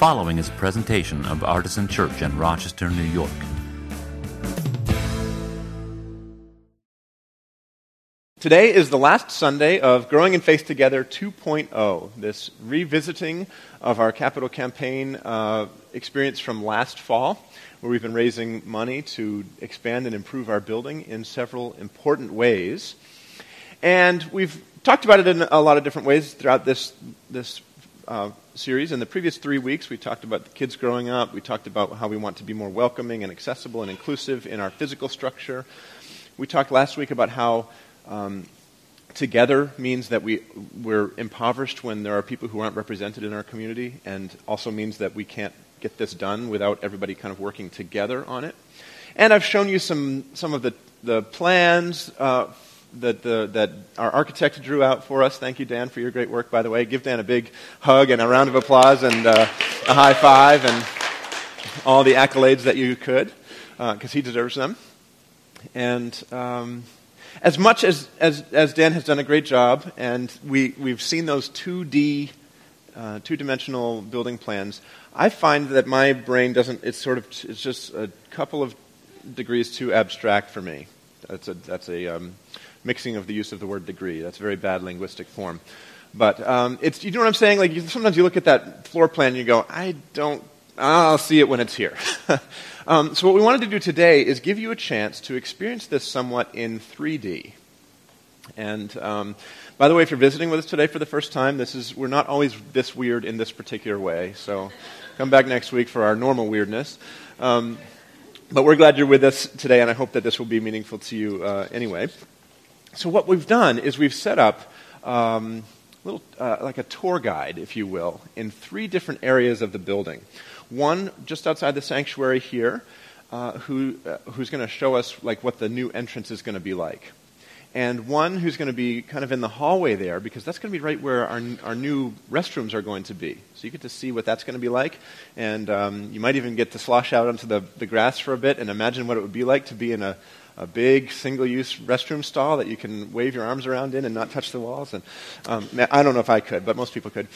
following is a presentation of Artisan Church in Rochester, New York. Today is the last Sunday of Growing in Faith Together 2.0, this revisiting of our capital campaign uh, experience from last fall, where we've been raising money to expand and improve our building in several important ways. And we've talked about it in a lot of different ways throughout this, this uh, series. In the previous three weeks, we talked about the kids growing up. We talked about how we want to be more welcoming and accessible and inclusive in our physical structure. We talked last week about how um, together means that we, we're impoverished when there are people who aren't represented in our community, and also means that we can't get this done without everybody kind of working together on it. And I've shown you some, some of the, the plans uh, that, the, that our architect drew out for us. Thank you, Dan, for your great work, by the way. Give Dan a big hug and a round of applause and uh, a high five and all the accolades that you could, because uh, he deserves them. And um, as much as, as, as Dan has done a great job, and we, we've seen those 2D, uh, two dimensional building plans, I find that my brain doesn't, it's sort of, it's just a couple of degrees too abstract for me. That's a, that's a um, mixing of the use of the word degree. That's very bad linguistic form. But um, it's, you know what I'm saying? Like, you, sometimes you look at that floor plan and you go, I don't, I'll see it when it's here. Um, so, what we wanted to do today is give you a chance to experience this somewhat in 3D. And um, by the way, if you're visiting with us today for the first time, this is we're not always this weird in this particular way. So, come back next week for our normal weirdness. Um, but we're glad you're with us today, and I hope that this will be meaningful to you uh, anyway. So, what we've done is we've set up um, little, uh, like a tour guide, if you will, in three different areas of the building. One just outside the sanctuary here, uh, who, uh, who's going to show us like what the new entrance is going to be like. And one who's going to be kind of in the hallway there, because that's going to be right where our, our new restrooms are going to be. So you get to see what that's going to be like. And um, you might even get to slosh out onto the, the grass for a bit and imagine what it would be like to be in a, a big single use restroom stall that you can wave your arms around in and not touch the walls. And um, I don't know if I could, but most people could.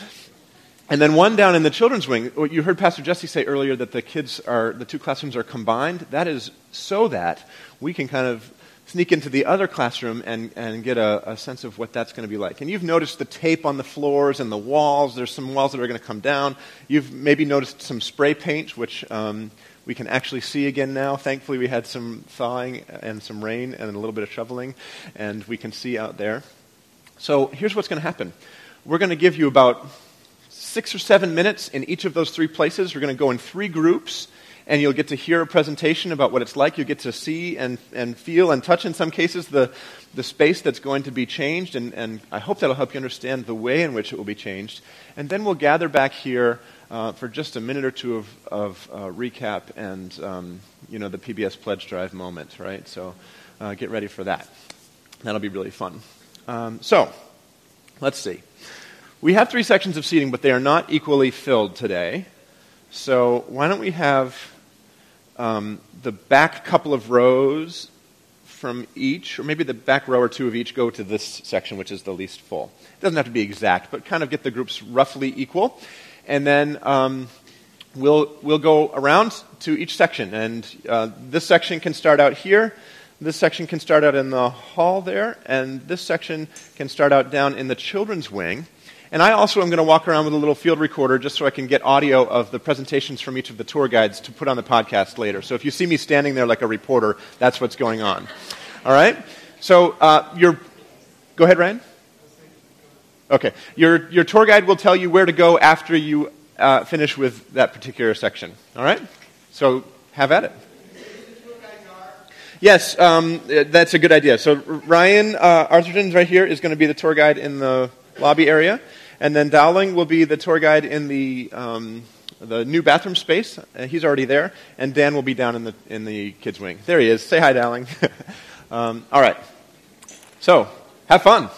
And then one down in the children's wing. You heard Pastor Jesse say earlier that the kids are, the two classrooms are combined. That is so that we can kind of sneak into the other classroom and, and get a, a sense of what that's going to be like. And you've noticed the tape on the floors and the walls. There's some walls that are going to come down. You've maybe noticed some spray paint, which um, we can actually see again now. Thankfully, we had some thawing and some rain and a little bit of shoveling, and we can see out there. So here's what's going to happen. We're going to give you about six or seven minutes in each of those three places. We're going to go in three groups, and you'll get to hear a presentation about what it's like. You'll get to see and, and feel and touch, in some cases, the, the space that's going to be changed, and, and I hope that'll help you understand the way in which it will be changed. And then we'll gather back here uh, for just a minute or two of, of uh, recap and um, you know the PBS pledge drive moment, right? So uh, get ready for that. That'll be really fun. Um, so let's see. We have three sections of seating, but they are not equally filled today. So why don't we have um, the back couple of rows from each, or maybe the back row or two of each, go to this section, which is the least full. It doesn't have to be exact, but kind of get the groups roughly equal. And then um, we'll, we'll go around to each section. And uh, this section can start out here. This section can start out in the hall there. And this section can start out down in the children's wing. And I also am going to walk around with a little field recorder just so I can get audio of the presentations from each of the tour guides to put on the podcast later. So if you see me standing there like a reporter, that's what's going on. All right? So uh, your, go ahead, Ryan. Okay. Your, your tour guide will tell you where to go after you uh, finish with that particular section. All right? So have at it. Yes, um, that's a good idea. So Ryan uh, Arthurton right here is going to be the tour guide in the lobby area. And then Dowling will be the tour guide in the, um, the new bathroom space. Uh, he's already there. And Dan will be down in the, in the kids' wing. There he is. Say hi, Dowling. um, all right. So, have fun.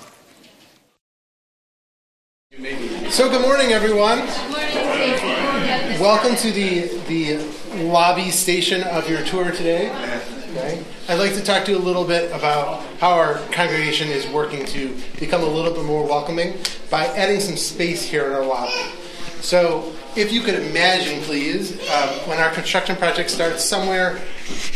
So, good morning, everyone. Welcome to the, the lobby station of your tour today. Okay. I'd like to talk to you a little bit about how our congregation is working to become a little bit more welcoming by adding some space here in our lobby. So, if you could imagine, please, uh, when our construction project starts somewhere,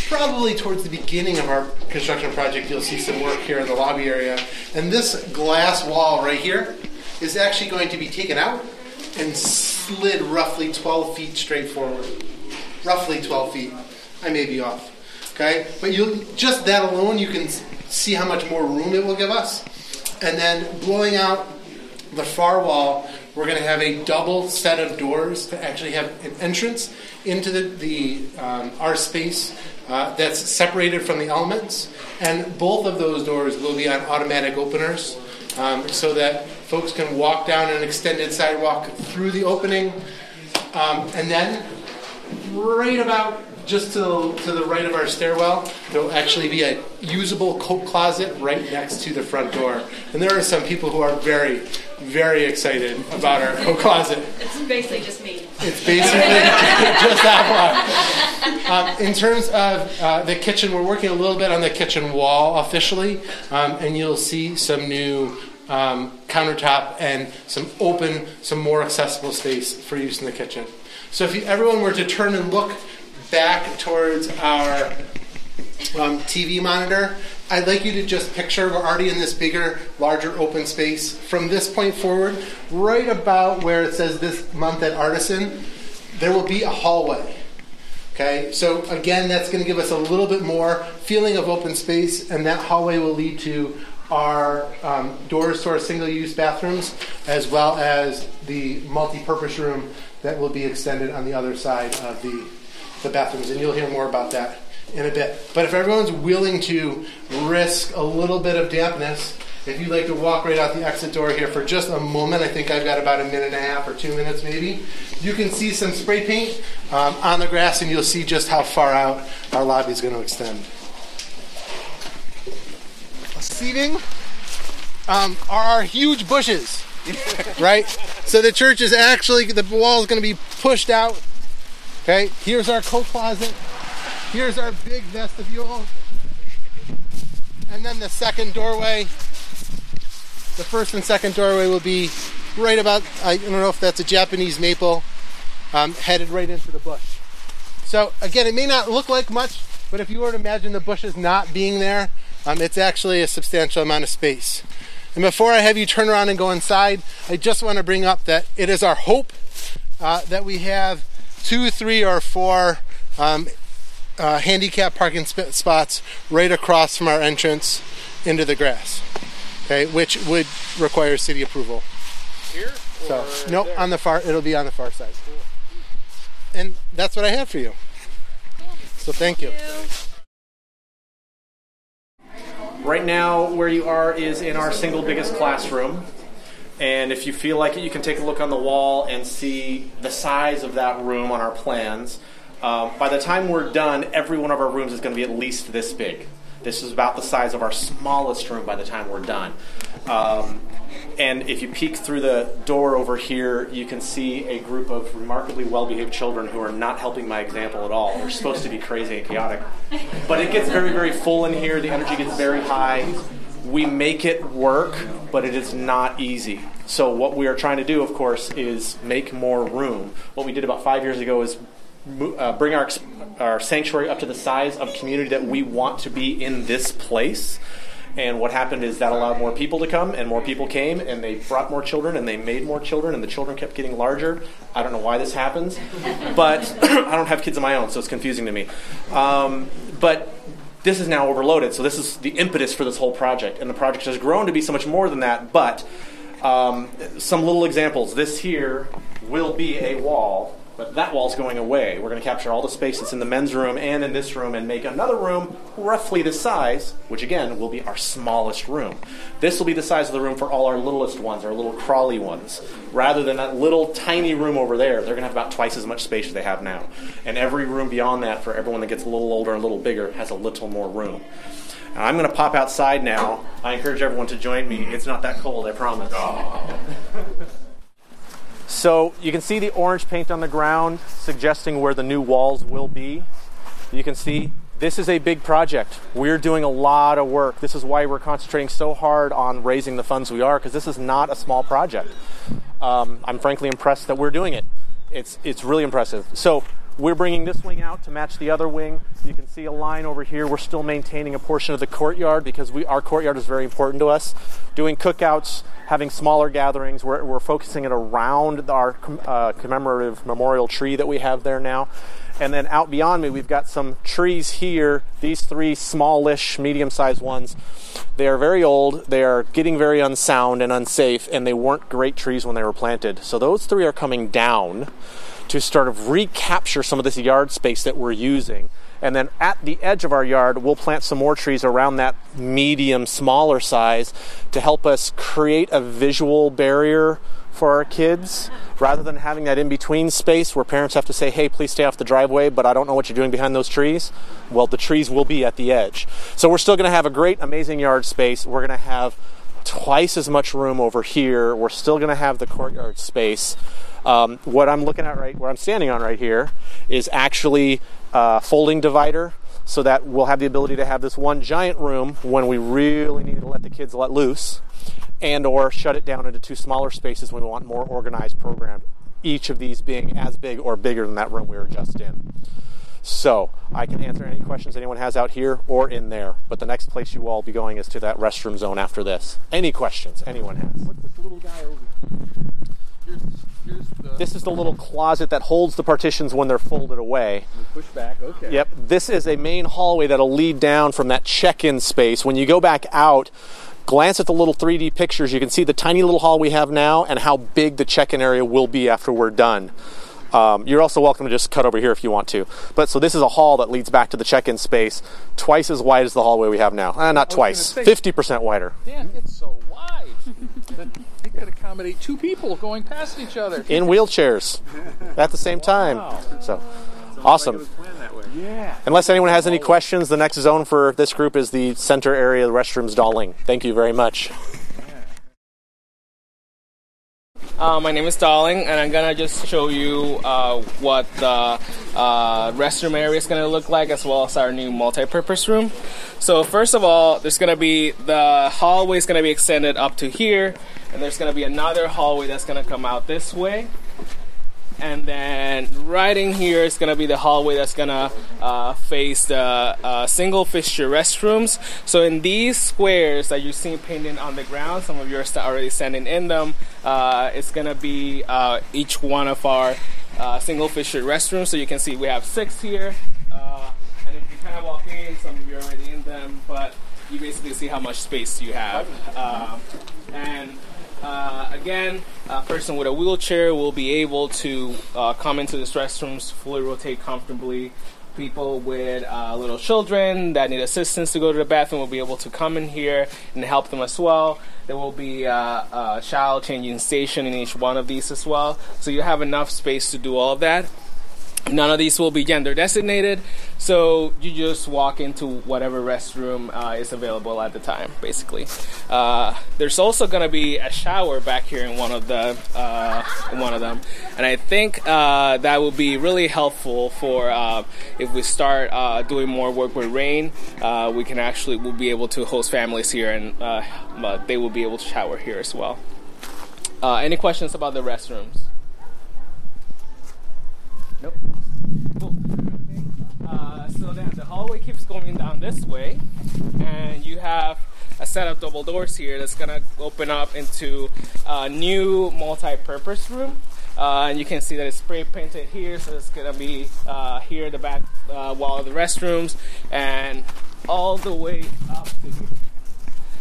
probably towards the beginning of our construction project, you'll see some work here in the lobby area. And this glass wall right here is actually going to be taken out and slid roughly 12 feet straight forward. Roughly 12 feet. I may be off. Okay? But you just that alone, you can see how much more room it will give us. And then blowing out the far wall, we're going to have a double set of doors to actually have an entrance into the, the um, our space uh, that's separated from the elements. And both of those doors will be on automatic openers um, so that folks can walk down an extended sidewalk through the opening. Um, and then, right about just to to the right of our stairwell, there will actually be a usable coat closet right next to the front door. And there are some people who are very, very excited about our coat closet. It's basically just me. It's basically just that one. Um, in terms of uh, the kitchen, we're working a little bit on the kitchen wall officially, um, and you'll see some new um, countertop and some open, some more accessible space for use in the kitchen. So if you, everyone were to turn and look back towards our um, TV monitor, I'd like you to just picture we're already in this bigger, larger open space. From this point forward, right about where it says this month at Artisan, there will be a hallway. Okay, so again, that's going to give us a little bit more feeling of open space, and that hallway will lead to our um, doors to our single use bathrooms, as well as the multi purpose room that will be extended on the other side of the the bathrooms, and you'll hear more about that in a bit. But if everyone's willing to risk a little bit of dampness, if you'd like to walk right out the exit door here for just a moment, I think I've got about a minute and a half or two minutes maybe. You can see some spray paint um, on the grass, and you'll see just how far out our lobby is going to extend. Seating um, are our huge bushes, right? So the church is actually the wall is going to be pushed out Okay, here's our coat closet. Here's our big vestibule. And then the second doorway. The first and second doorway will be right about, I don't know if that's a Japanese maple, um, headed right into the bush. So again, it may not look like much, but if you were to imagine the bushes not being there, um, it's actually a substantial amount of space. And before I have you turn around and go inside, I just want to bring up that it is our hope uh, that we have two, three, or four um, uh, handicap parking sp- spots right across from our entrance into the grass. Okay, which would require city approval. Here? So nope, there? on the far. It'll be on the far side. Cool. And that's what I have for you. So thank you. Right now, where you are is in our single biggest classroom. And if you feel like it, you can take a look on the wall and see the size of that room on our plans. Um, by the time we're done, every one of our rooms is going to be at least this big. This is about the size of our smallest room by the time we're done. Um, and if you peek through the door over here, you can see a group of remarkably well behaved children who are not helping my example at all. They're supposed to be crazy and chaotic. But it gets very, very full in here. The energy gets very high we make it work, but it is not easy. So what we are trying to do, of course, is make more room. What we did about five years ago is uh, bring our our sanctuary up to the size of community that we want to be in this place. And what happened is that allowed more people to come, and more people came, and they brought more children, and they made more children, and the children kept getting larger. I don't know why this happens, but I don't have kids of my own, so it's confusing to me. Um, but this is now overloaded. So this is the impetus for this whole project, and the project has grown to be so much more than that. But um, some little examples. This here will be a wall, but that wall's going away. We're going to capture all the space that's in the men's room and in this room, and make another room roughly the size, which again will be our smallest room. This will be the size of the room for all our littlest ones, our little crawly ones. Rather than that little tiny room over there, they're going to have about twice as much space as they have now. And every room beyond that, for everyone that gets a little older and a little bigger, has a little more room. Now, I'm going to pop outside now. I encourage everyone to join me. It's not that cold, I promise. so you can see the orange paint on the ground suggesting where the new walls will be. You can see this is a big project. We're doing a lot of work. This is why we're concentrating so hard on raising the funds we are, because this is not a small project. um, I'm frankly impressed that we're doing it. It's it's really impressive. So we're bringing this wing out to match the other wing. You can see a line over here. We're still maintaining a portion of the courtyard because we, our courtyard is very important to us. Doing cookouts, having smaller gatherings. We're, we're focusing it around our uh, commemorative memorial tree that we have there now. And then out beyond me, we've got some trees here. These three smallish, medium sized ones. They are very old. They are getting very unsound and unsafe, and they weren't great trees when they were planted. So those three are coming down to sort of recapture some of this yard space that we're using. And then at the edge of our yard, we'll plant some more trees around that medium, smaller size to help us create a visual barrier for our kids rather than having that in between space where parents have to say, hey, please stay off the driveway, but I don't know what you're doing behind those trees. Well, the trees will be at the edge. So we're still going to have a great, amazing yard space. We're going to have twice as much room over here. We're still going to have the courtyard space. Um, what I'm looking at right where I'm standing on right here is actually a folding divider so that we'll have the ability to have this one giant room when we really need to let the kids let loose and or shut it down into two smaller spaces when we want more organized program each of these being as big or bigger than that room we were just in. So i can answer any questions anyone has out here or in there but the next place you all be going is to that restroom zone after this. Any questions anyone has this little guy over Here's, here's the this is the little closet that holds the partitions when they're folded away push back. Okay. Yep, this is a main hallway that'll lead down from that check-in space. When you go back out, glance at the little 3D pictures. You can see the tiny little hall we have now and how big the check-in area will be after we're done. Um, you're also welcome to just cut over here if you want to. But so this is a hall that leads back to the check-in space, twice as wide as the hallway we have now. Uh, not twice, 50% wider. Dan, it's so wide that it could accommodate two people going past each other. In wheelchairs at the same time. So awesome. Yeah. Unless anyone has any questions, the next zone for this group is the center area, the restrooms Dalling. Thank you very much. Uh, my name is Darling, and I'm gonna just show you uh, what the uh, restroom area is gonna look like, as well as our new multi-purpose room. So first of all, there's gonna be the hallway is gonna be extended up to here, and there's gonna be another hallway that's gonna come out this way. And then right in here is gonna be the hallway that's gonna uh, face the uh, single fixture restrooms. So in these squares that you see painted on the ground, some of you are already standing in them. Uh, it's gonna be uh, each one of our uh, single fixture restrooms. So you can see we have six here, uh, and if you kind of walk in, some of you are already in them, but you basically see how much space you have. Um, and uh, again, a person with a wheelchair will be able to uh, come into this restrooms, fully rotate comfortably. People with uh, little children that need assistance to go to the bathroom will be able to come in here and help them as well. There will be uh, a child changing station in each one of these as well, so you have enough space to do all of that. None of these will be gender designated, so you just walk into whatever restroom uh, is available at the time, basically. Uh, there's also going to be a shower back here in one of the uh, one of them, and I think uh, that will be really helpful for uh, if we start uh, doing more work with RAIHN. We can actually we'll be able to host families here, and they will be able to shower here as well. Any questions about the restrooms? Nope. Cool. Uh, so then the hallway keeps going down this way, and you have a set of double doors here that's gonna open up into a new multi-purpose room. Uh, and you can see that it's spray painted here, so it's gonna be uh, here the back uh, wall of the restrooms, and all the way up to here.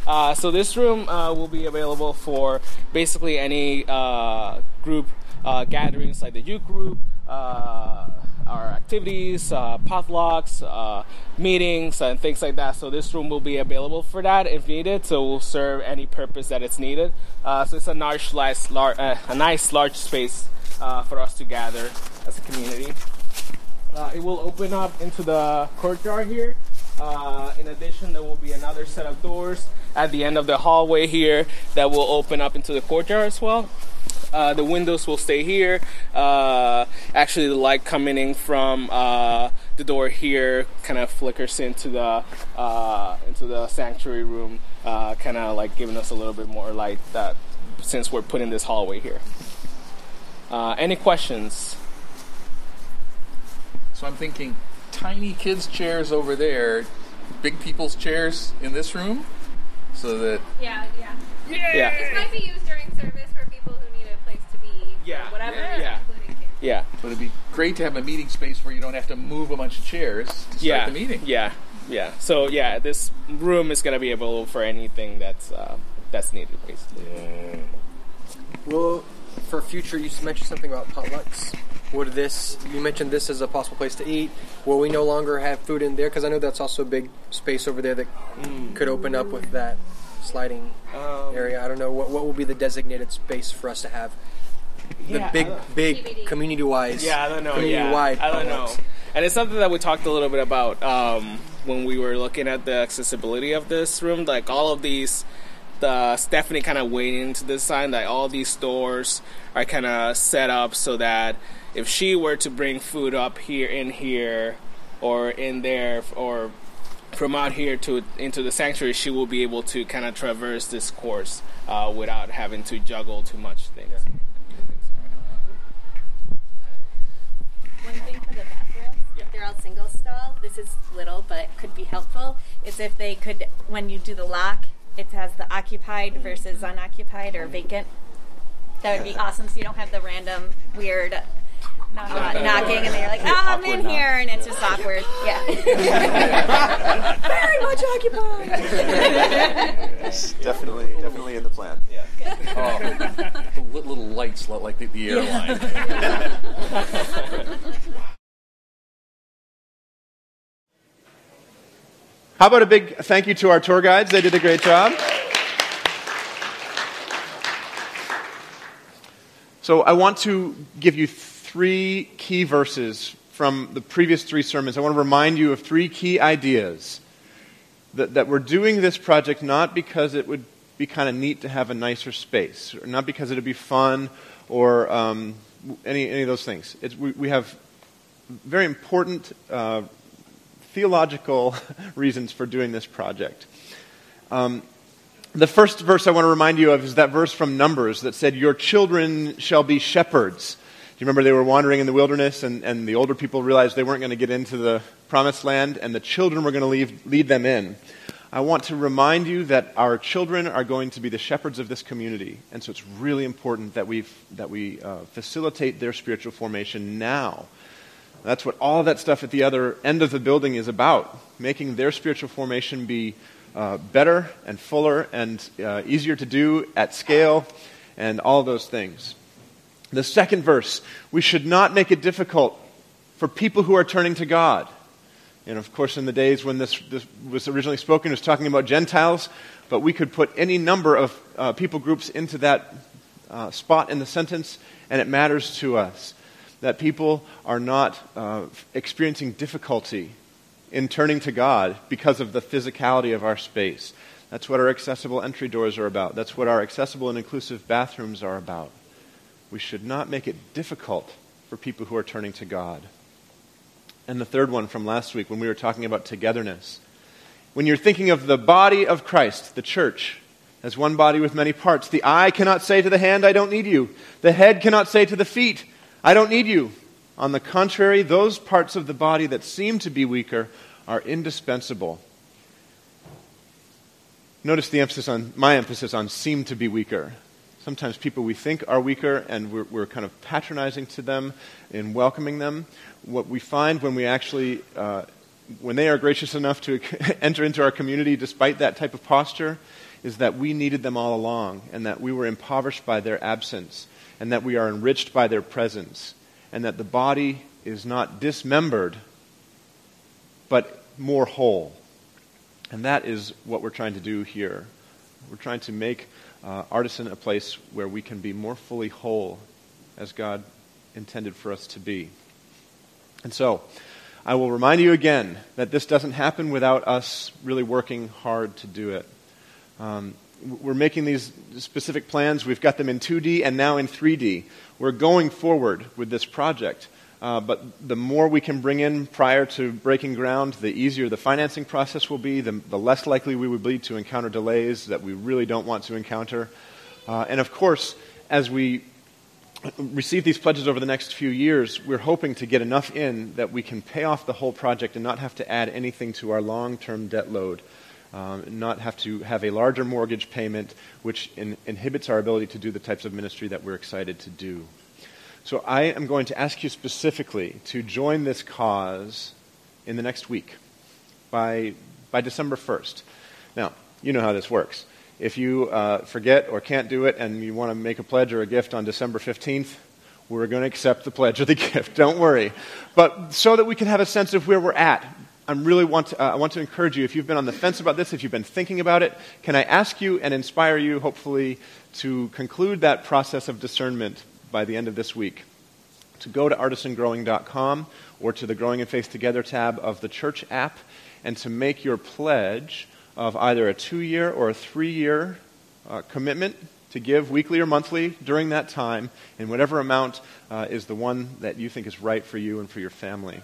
Uh, so this room uh, will be available for basically any uh, group uh, gatherings, like the youth group, our activities, uh, uh, meetings, and things like that. So this room will be available for that if needed. So will serve any purpose that it's needed. Uh, so it's a nice, nice, lar- uh, a nice large space uh, for us to gather as a community. Uh, it will open up into the courtyard here. Uh, in addition, there will be another set of doors at the end of the hallway here that will open up into the courtyard as well. Uh, the windows will stay here. Uh, actually, the light coming in from uh, the door here kind of flickers into the uh, into the sanctuary room, uh, kind of like giving us a little bit more light that since we're putting this hallway here. Uh, any questions? So I'm thinking tiny kids' chairs over there, big people's chairs in this room, so that Yeah, yeah. Yeah. This might be used during service Yeah. Whatever, Yeah. including. Yeah. but it'd be great to have a meeting space where you don't have to move a bunch of chairs to start yeah. the meeting. Yeah. Yeah. So yeah, this room is gonna be available for anything that's uh, that's needed, basically. Well, for future, you mentioned something about potlucks. Would this, you mentioned this as a possible place to eat. Will we no longer have food in there? Because I know that's also a big space over there that could open up with that sliding area. I don't know. What, what will be the designated space for us to have? The Yeah, big, big community wise. Yeah, I don't know. Community Yeah, wide. I don't know. And it's something that we talked a little bit about um, when we were looking at the accessibility of this room. Like all of these, the Stephanie kind of weighed into this sign that all these stores are kind of set up so that if she were to bring food up here in here or in there or from out here to into the sanctuary, she will be able to kind of traverse this course uh, without having to juggle too much things. One thing for the bathrooms, if they're all single stall, this is little but could be helpful, is if they could, when you do the lock, it has the occupied versus unoccupied or vacant. That would be awesome, so you don't have the random weird uh, knocking and then you're like, oh, I'm in here, and it's just awkward. Yeah. Very much occupied. Yes, definitely, definitely in the plan. Yeah. The little lights li- like the, the airline. How about a big thank you to our tour guides? They did a great job. So I want to give you three key verses from the previous three sermons. I want to remind you of three key ideas. That, that we're doing this project not because it would be kind of neat to have a nicer space, or not because it would be fun or um, any, any of those things. It's, we, we have very important uh, theological reasons for doing this project. Um, the first verse I want to remind you of is that verse from Numbers that said, Your children shall be shepherds. Do you remember they were wandering in the wilderness and, and the older people realized they weren't going to get into the promised land and the children were going to leave, lead them in? I want to remind you that our children are going to be the shepherds of this community. And so it's really important that, we that we uh, facilitate their spiritual formation now. That's what all that stuff at the other end of the building is about, making their spiritual formation be uh, better and fuller and uh, easier to do at scale and all those things. The second verse, we should not make it difficult for people who are turning to God. And of course, in the days when this, this was originally spoken, it was talking about Gentiles, but we could put any number of uh, people groups into that uh, spot in the sentence, and it matters to us that people are not uh, experiencing difficulty in turning to God because of the physicality of our space. That's what our accessible entry doors are about. That's what our accessible and inclusive bathrooms are about. We should not make it difficult for people who are turning to God. And the third one from last week when we were talking about togetherness. When you're thinking of the body of Christ, the church, as one body with many parts, the eye cannot say to the hand, I don't need you. The head cannot say to the feet, I don't need you. On the contrary, those parts of the body that seem to be weaker are indispensable. Notice the emphasis on my emphasis on seem to be weaker. Sometimes people we think are weaker and we're, we're kind of patronizing to them in welcoming them. What we find when we actually, uh, when they are gracious enough to enter into our community despite that type of posture, is that we needed them all along and that we were impoverished by their absence and that we are enriched by their presence and that the body is not dismembered but more whole. And that is what we're trying to do here. We're trying to make uh, Artisan a place where we can be more fully whole as God intended for us to be. And so, I will remind you again that this doesn't happen without us really working hard to do it. Um, we're making these specific plans. We've got them in 2D and now in 3D. We're going forward with this project. Uh, but the more we can bring in prior to breaking ground, the easier the financing process will be, the, the less likely we would be to encounter delays that we really don't want to encounter. Uh, and of course, as we receive these pledges over the next few years, we're hoping to get enough in that we can pay off the whole project and not have to add anything to our long term debt load. Um, not have to have a larger mortgage payment, which in, inhibits our ability to do the types of ministry that we're excited to do. So I am going to ask you specifically to join this cause in the next week by, by December 1st. Now, you know how this works. If you uh, forget or can't do it and you want to make a pledge or a gift on December 15th, we're going to accept the pledge or the gift. Don't worry. But so that we can have a sense of where we're at, I really want to, uh, I want to encourage you, if you've been on the fence about this, if you've been thinking about it, can I ask you and inspire you, hopefully, to conclude that process of discernment by the end of this week? To go to artisangrowing.com or to the Growing in Faith Together tab of the church app and to make your pledge of either a two year or a three year uh, commitment to give weekly or monthly during that time, and whatever amount uh, is the one that you think is right for you and for your family.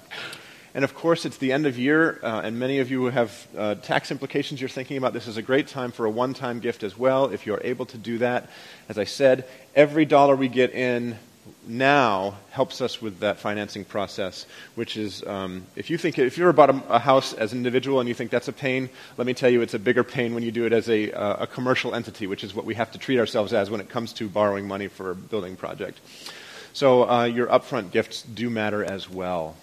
And of course, it's the end of year, uh, and many of you have uh, tax implications you're thinking about. This is a great time for a one time gift as well, if you're able to do that. As I said, every dollar we get in now helps us with that financing process, which is um, if you think if you're about a, a, house as an individual and you think that's a pain, let me tell you it's a bigger pain when you do it as a, uh, a commercial entity, which is what we have to treat ourselves as when it comes to borrowing money for a building project. So uh, your upfront gifts do matter as well,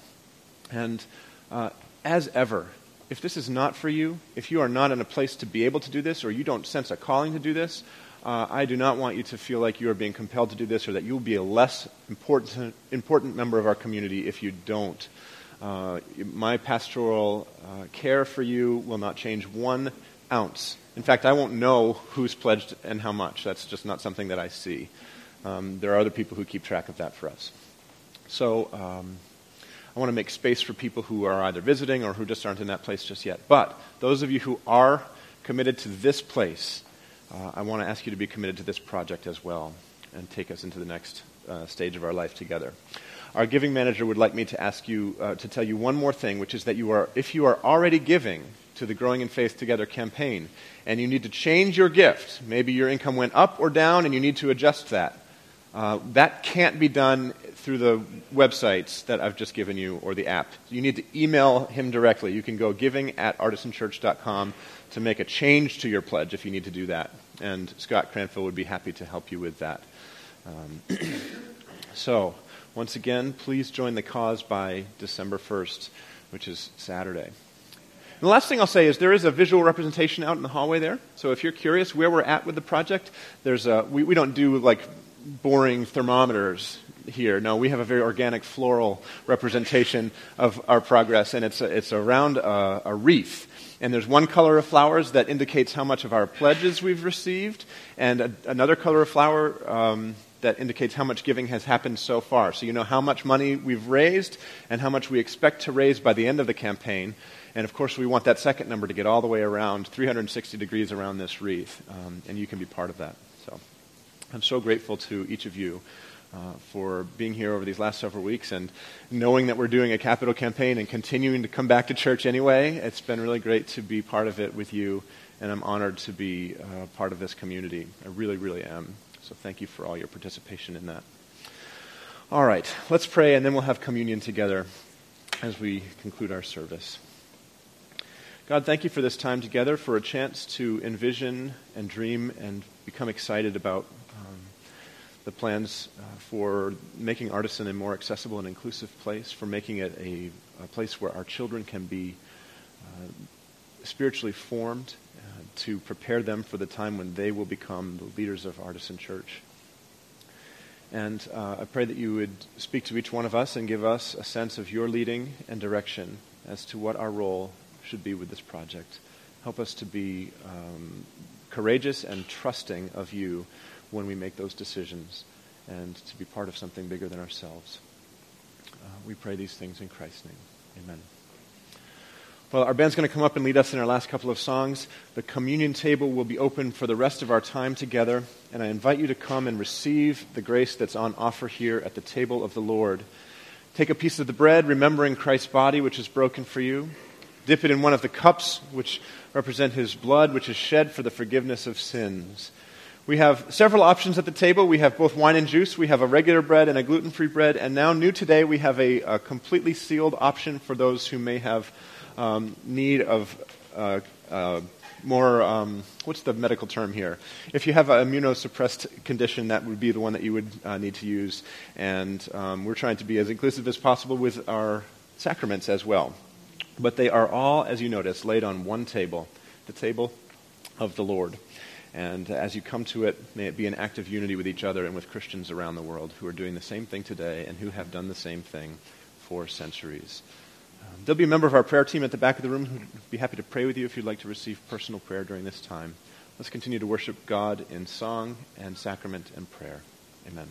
and uh, as ever. If this is not for you, if you are not in a place to be able to do this, or you don't sense a calling to do this, uh, I do not want you to feel like you are being compelled to do this or that you will be a less important, important member of our community if you don't. Uh, my pastoral uh, care for you will not change one ounce. In fact, I won't know who's pledged and how much. That's just not something that I see. Um, there are other people who keep track of that for us. So um, I want to make space for people who are either visiting or who just aren't in that place just yet. But those of you who are committed to this place, uh, I want to ask you to be committed to this project as well and take us into the next uh, stage of our life together. Our giving manager would like me to ask you uh, to tell you one more thing, which is that you are, if you are already giving to the Growing in Faith Together campaign and you need to change your gift, maybe your income went up or down and you need to adjust that, uh, that can't be done through the websites that I've just given you or the app. You need to email him directly. You can go giving at artisanchurch.com to make a change to your pledge if you need to do that. And Scott Cranfield would be happy to help you with that. Um, so, once again, please join the cause by December 1st, which is Saturday. And the last thing I'll say is there is a visual representation out in the hallway there. So if you're curious where we're at with the project, there's a, we, we don't do like boring thermometers here. No, we have a very organic floral representation of our progress, and it's, a, it's around a, a wreath and there's one color of flowers that indicates how much of our pledges we've received, and a, another color of flower um, that indicates how much giving has happened so far. So you know how much money we've raised and how much we expect to raise by the end of the campaign. And of course, we want that second number to get all the way around 360 degrees around this wreath, um, and you can be part of that. So I'm so grateful to each of you uh, for being here over these last several weeks and knowing that we're doing a capital campaign and continuing to come back to church anyway. It's been really great to be part of it with you, and I'm honored to be uh, part of this community. I really, really am. So thank you for all your participation in that. All right, let's pray, and then we'll have communion together as we conclude our service. God, thank you for this time together, for a chance to envision and dream and become excited about the plans uh, for making Artisan a more accessible and inclusive place, for making it a, a place where our children can be uh, spiritually formed uh, to prepare them for the time when they will become the leaders of Artisan Church. And uh, I pray that you would speak to each one of us and give us a sense of your leading and direction as to what our role should be with this project. Help us to be um, courageous and trusting of you when we make those decisions and to be part of something bigger than ourselves. Uh, we pray these things in Christ's name. Amen. Well, our band's going to come up and lead us in our last couple of songs. The communion table will be open for the rest of our time together, and I invite you to come and receive the grace that's on offer here at the table of the Lord. Take a piece of the bread, remembering Christ's body, which is broken for you. Dip it in one of the cups, which represent his blood, which is shed for the forgiveness of sins. We have several options at the table. We have both wine and juice. We have a regular bread and a gluten free bread. And now, new today, we have a, a completely sealed option for those who may have um, need of uh, uh, more, um, what's the medical term here? If you have an immunosuppressed condition, that would be the one that you would uh, need to use. And um, we're trying to be as inclusive as possible with our sacraments as well. But they are all, as you notice, laid on one table the table of the Lord. And as you come to it, may it be an act of unity with each other and with Christians around the world who are doing the same thing today and who have done the same thing for centuries. Um, there'll be a member of our prayer team at the back of the room who'd be happy to pray with you if you'd like to receive personal prayer during this time. Let's continue to worship God in song and sacrament and prayer. Amen.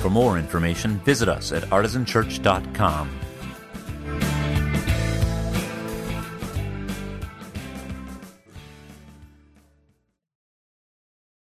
For more information, visit us at artisanchurch.com